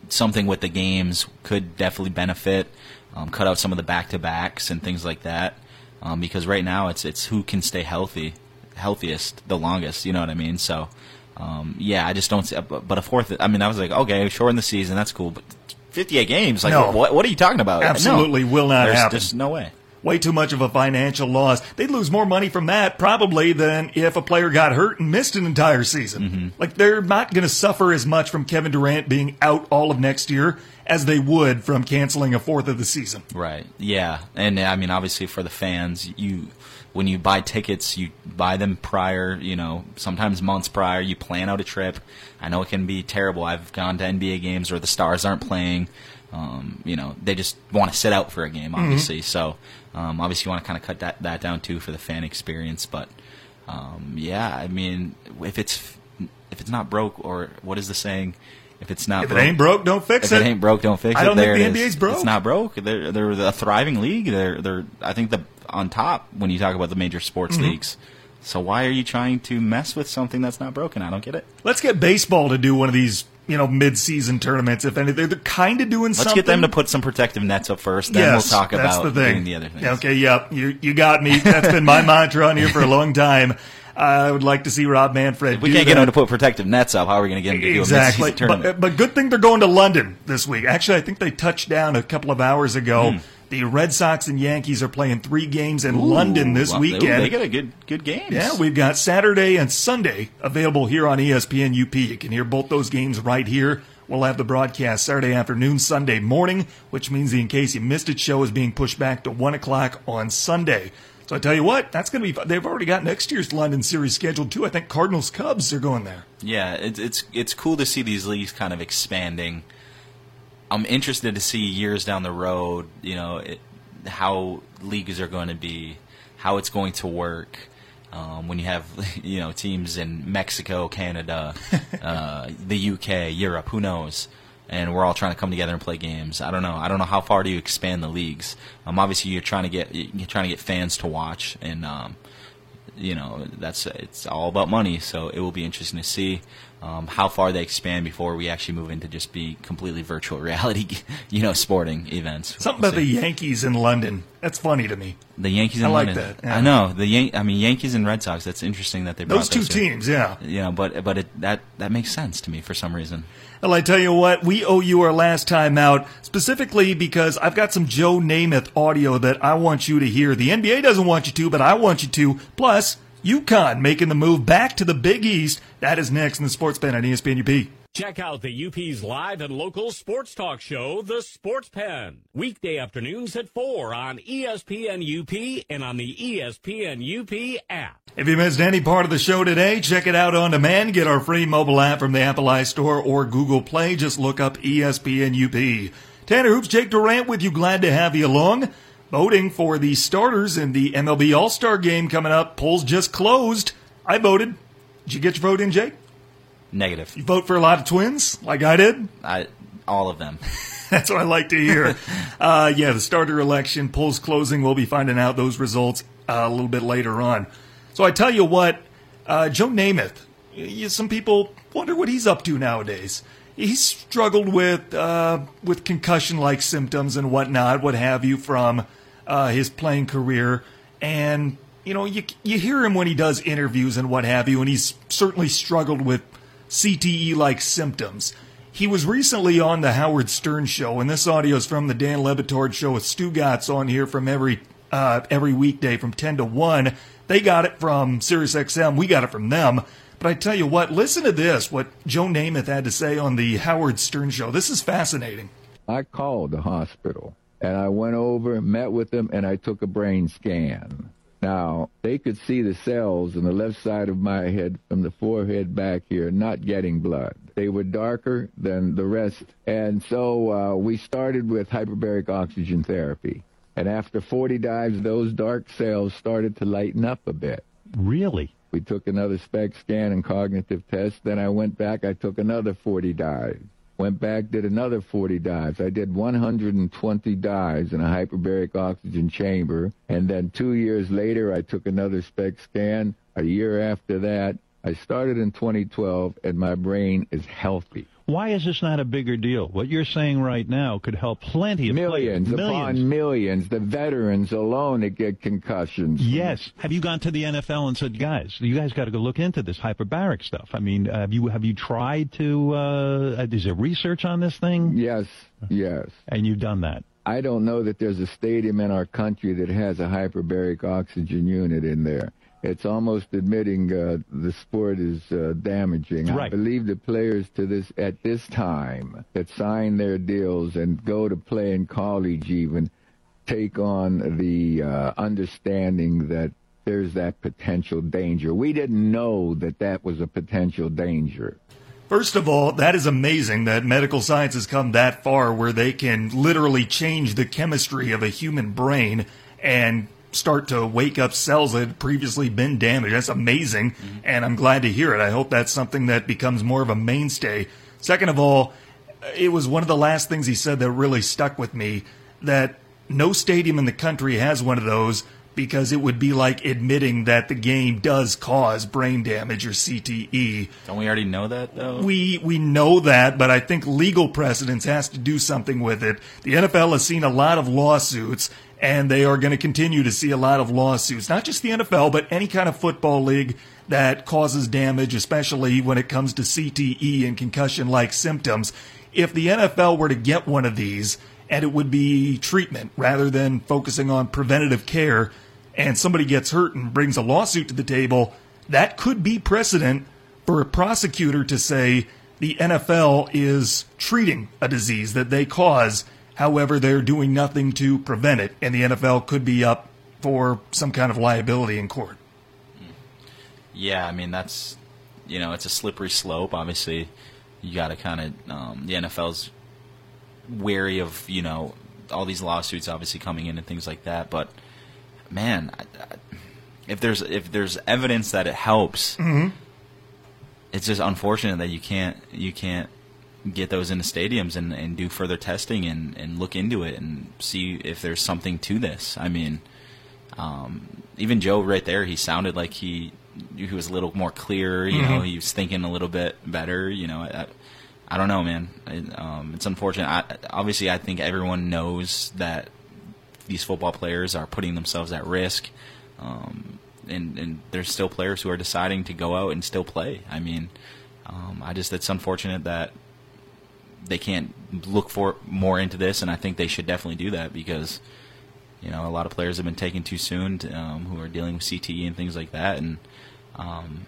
something with the games could definitely benefit. Um, cut out some of the back to backs and things like that, um, because right now it's it's who can stay healthy, healthiest the longest. You know what I mean? So, um, yeah, I just don't. See, but but a fourth. I mean, I was like, okay, shorten the season, that's cool, but. 58 games, like No. what? What are you talking about? No. Absolutely will not there's, happen. There's no way. Way too much of a financial loss. They'd lose more money from that probably than if a player got hurt and missed an entire season. Mm-hmm. Like they're not going to suffer as much from Kevin Durant being out all of next year as they would from canceling a fourth of the season. Right. Yeah. And I mean, obviously for the fans, you when you buy tickets, you buy them prior. You know, sometimes months prior. You plan out a trip. I know it can be terrible. I've gone to NBA games where the stars aren't playing. Um, you know, they just want to sit out for a game, obviously. So, um, obviously, you want to kind of cut that, that down too for the fan experience. But, um, yeah, I mean, if it's if it's not broke, or what is the saying? If it's not If it ain't broke, don't fix if it. it ain't broke, don't fix it. I don't think the. NBA's broke. It's not broke. They're they're a thriving league. They're they're I think the on top when you talk about the major sports Mm-hmm. leagues. So why are you trying to mess with something that's not broken? I don't get it. Let's get baseball to do one of these you know, mid-season tournaments. If anything, they're, kind of doing something. Let's something. get them to put some protective nets up first. Then yes, we'll talk about the thing. doing the other things. Yeah, Okay, yep, you you got me. That's been my *laughs* mantra on here for a long time. I would like to see Rob Manfred. If we can't get him to put protective nets up, how are we going to get them to do exactly. a tournament? But, but good thing they're going to London this week. Actually, I think they touched down a couple of hours ago. Hmm. The Red Sox and Yankees are playing three games in London this Well, they- weekend. They got a good good games. Yeah, we've got Saturday and Sunday available here on ESPN UP. You can hear both those games right here. We'll have the broadcast Saturday afternoon, Sunday morning, which means the In Case You Missed It show is being pushed back to 1 o'clock on Sunday. So I tell you what, that's going to be. They've already got next year's London series scheduled too. I think Cardinals Cubs are going there. Yeah, it's it's it's cool to see these leagues kind of expanding. I'm interested to see years down the road, you know, it, how leagues are going to be, how it's going to work. Um, when you have, *laughs* you know, teams in Mexico, Canada, *laughs* uh, the UK, Europe, who knows? And we're all trying to come together and play games. I don't know. I don't know how far do you expand the leagues. Um, obviously, you're trying to get you're trying to get fans to watch, and um, you know that's it's all about money. So it will be interesting to see um, how far they expand before we actually move into just be completely virtual reality, *laughs* you know, sporting events. Something We'll about the. Yankees in London. That's funny to me. the Yankees in I like London. that, yeah. I know the Yan- I mean Yankees and Red Sox. That's interesting that they brought Those two those teams, yeah. You know, but but it, that that makes sense to me for some reason. Well, I tell you what, we owe you our last time out, specifically because I've got some Joe Namath audio that I want you to hear. The NBA doesn't want you to, but I want you to. Plus, UConn making the move back to the Big East. That is next in the Sports Pen on ESPN UP. Check out the UP's live and local sports talk show, The Sports Pen. Weekday afternoons at 4 on ESPN UP and on the ESPN UP app. If you missed any part of the show today, check it out on demand. Get our free mobile app from the Apple iStore or Google Play. Just look up ESPN UP. Tanner Hoops, Jake Durant with you. Glad to have you along. Voting for the starters in the MLB All Star game coming up. Polls just closed. I voted. Did you get your vote in, Jake? Negative. You vote for a lot of twins, like I did? I, all of them. *laughs* That's what I like to hear. *laughs* uh, yeah, the starter election, polls closing. We'll be finding out those results uh, a little bit later on. So I tell you what, uh, Joe Namath, some people wonder what he's up to nowadays. He's struggled with uh, with concussion like symptoms and whatnot, what have you, from uh, his playing career. And you know, you you hear him when he does interviews and what have you, and he's certainly struggled with CTE like symptoms. He was recently on the Howard Stern show, and this audio is from the Dan Le Batard show with Stugotz on here from every uh, every weekday from ten to one. They got it from SiriusXM. We got it from them. But I tell you what, listen to this. What Joe Namath had to say on the Howard Stern show. This is fascinating. I called the hospital and I went over, met with them, and I took a brain scan. Now, they could see the cells on the left side of my head from the forehead back here not getting blood. They were darker than the rest. And so uh, we started with hyperbaric oxygen therapy. And after 40 dives, those dark cells started to lighten up a bit. Really? We took another SPECT scan and cognitive test. Then I went back. I took another 40 dives. Went back, did another 40 dives. I did 120 dives in a hyperbaric oxygen chamber. And then two years later, I took another SPECT scan. A year after that, I started in 2012, and my brain is healthy. Why is this not a bigger deal? What you're saying right now could help plenty of Millions players. upon millions. The veterans alone that get concussions. Yes. Have you gone to the NFL and said, guys, you guys got to go look into this hyperbaric stuff? I mean, have you have you tried to? Uh, is there research on this thing? Yes, yes. And you've done that. I don't know that there's a stadium in our country that has a hyperbaric oxygen unit in there. It's almost admitting uh, the sport is uh, damaging. I believe the players to this at this time that sign their deals and go to play in college even take on the uh, understanding that there's that potential danger. We didn't know that that was a potential danger. First of all, that is amazing that medical science has come that far where they can literally change the chemistry of a human brain and start to wake up cells that had previously been damaged. That's amazing, mm-hmm. and I'm glad to hear it. I hope that's something that becomes more of a mainstay. Second of all, it was one of the last things he said that really stuck with me that no stadium in the country has one of those, because it would be like admitting that the game does cause brain damage or CTE. Don't we already know that though? We we know that, but I think legal precedence has to do something with it. The NFL has seen a lot of lawsuits and they are going to continue to see a lot of lawsuits. Not just the NFL, but any kind of football league that causes damage, especially when it comes to CTE and concussion like symptoms. If the NFL were to get one of these, and it would be treatment rather than focusing on preventative care, and somebody gets hurt and brings a lawsuit to the table, that could be precedent for a prosecutor to say the NFL is treating a disease that they cause. However, they're doing nothing to prevent it, and the NFL could be up for some kind of liability in court. Yeah, I mean that's you know it's a slippery slope. Obviously, you got to kind of um, the NFL's wary of you know all these lawsuits obviously coming in and things like that. But man, I, I, if there's if there's evidence that it helps, Mm-hmm. it's just unfortunate that you can't you can't get those into stadiums and, and do further testing and, and look into it and see if there's something to this. I mean, um, even Joe right there, he sounded like he he was a little more clear. You know, he was thinking a little bit better. You know, I, I don't know, man. It, um, it's unfortunate. I, obviously, I think everyone knows that these football players are putting themselves at risk. Um, and, and there's still players who are deciding to go out and still play. I mean, um, I just it's unfortunate that they can't look for more into this, and I think they should definitely do that because you know a lot of players have been taken too soon to, um, who are dealing with CTE and things like that, and um,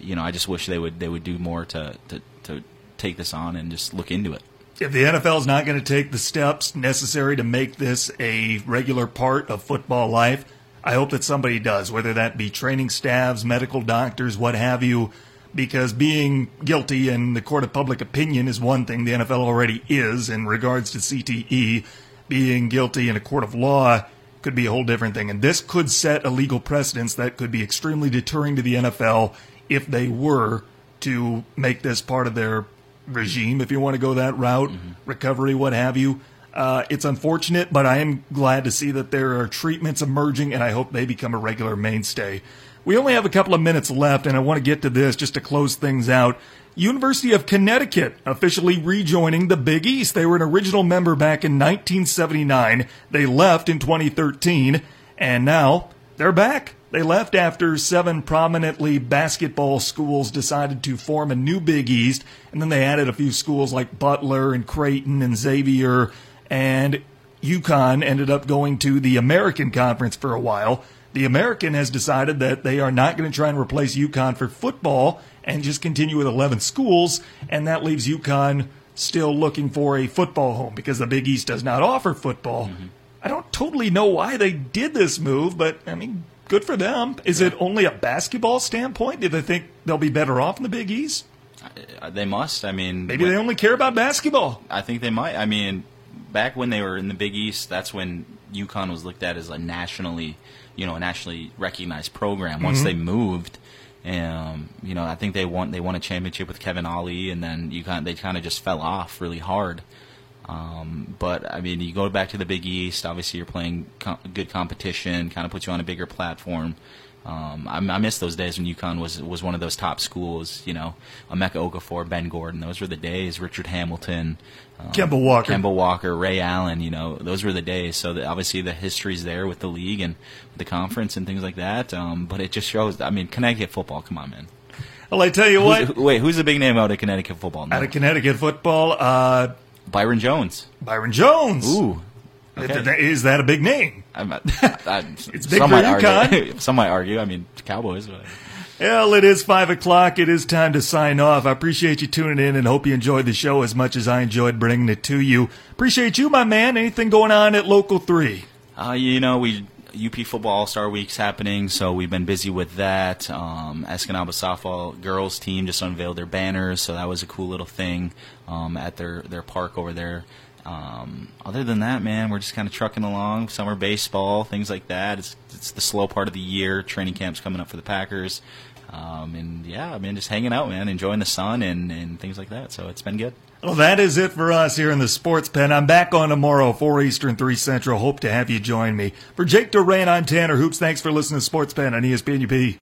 you know I just wish they would they would do more to, to to take this on and just look into it. If the NFL is not going to take the steps necessary to make this a regular part of football life, I hope that somebody does, whether that be training staffs, medical doctors, what have you, because being guilty in the court of public opinion is one thing the NFL already is in regards to CTE. Being guilty in a court of law could be a whole different thing. And this could set a legal precedence that could be extremely deterring to the NFL if they were to make this part of their regime, if you want to go that route, recovery, what have you. Uh, it's unfortunate, but I am glad to see that there are treatments emerging, and I hope they become a regular mainstay. We only have a couple of minutes left, and I want to get to this just to close things out. University of Connecticut officially rejoining the Big East. They were an original member back in 1979. They left in 2013, and now they're back. They left after seven prominently basketball schools decided to form a new Big East, and then they added a few schools like Butler and Creighton and Xavier, and UConn ended up going to the American Conference for a while. The American has decided that they are not going to try and replace UConn for football and just continue with 11 schools, and that leaves UConn still looking for a football home because the Big East does not offer football. I don't totally know why they did this move, but I mean, good for them. Is it only a basketball standpoint? Do they think they'll be better off in the Big East? Uh, They must. I mean, Maybe when- they only care about basketball. I think they might. I mean, back when they were in the Big East, that's when UConn was looked at as a nationally, you know, a nationally recognized program. Once they moved, um, you know, I think they won. They won a championship with Kevin Ollie, and then UConn they kind of just fell off really hard. Um, but I mean, you go back to the Big East. Obviously, you're playing co- good competition. Kind of puts you on a bigger platform. Um, I, I miss those days when UConn was was one of those top schools. You know, Emeka Okafor, Ben Gordon. Those were the days. Richard Hamilton, um, Kemba Walker. Kemba Walker, Ray Allen. You know, those were the days. So the, obviously the history's there with the league and the conference and things like that. Um, but it just shows. I mean, Connecticut football. Come on, man. Well, I tell you what, Who's, wait, who's the big name out of Connecticut football? No. out of Connecticut football, uh, Byron Jones. Byron Jones. Ooh. Okay. Is that a big name? I'm, *laughs* *laughs* I, It's big some might argue. *laughs* some might argue. I mean, Cowboys. But. Well, it is five o'clock. It is time to sign off. I appreciate you tuning in and hope you enjoyed the show as much as I enjoyed bringing it to you. Appreciate you, my man. Anything going on at Local 3? Uh, you know, we UP Football All Star Week's happening, so we've been busy with that. Um, Escanaba softball girls team just unveiled their banners, so that was a cool little thing um, at their their park over there. Um, other than that, man, we're just kind of trucking along. Summer baseball, things like that. It's it's the slow part of the year. Training camp's coming up for the Packers. Um, and yeah, I've been just hanging out, man, enjoying the sun and, and things like that. So it's been good. Well, that is it for us here in the Sports Pen. I'm back on tomorrow, 4 Eastern, 3 Central. Hope to have you join me. For Jake Duran, I'm Tanner Hoops. Thanks for listening to Sports Pen on ESPN UP.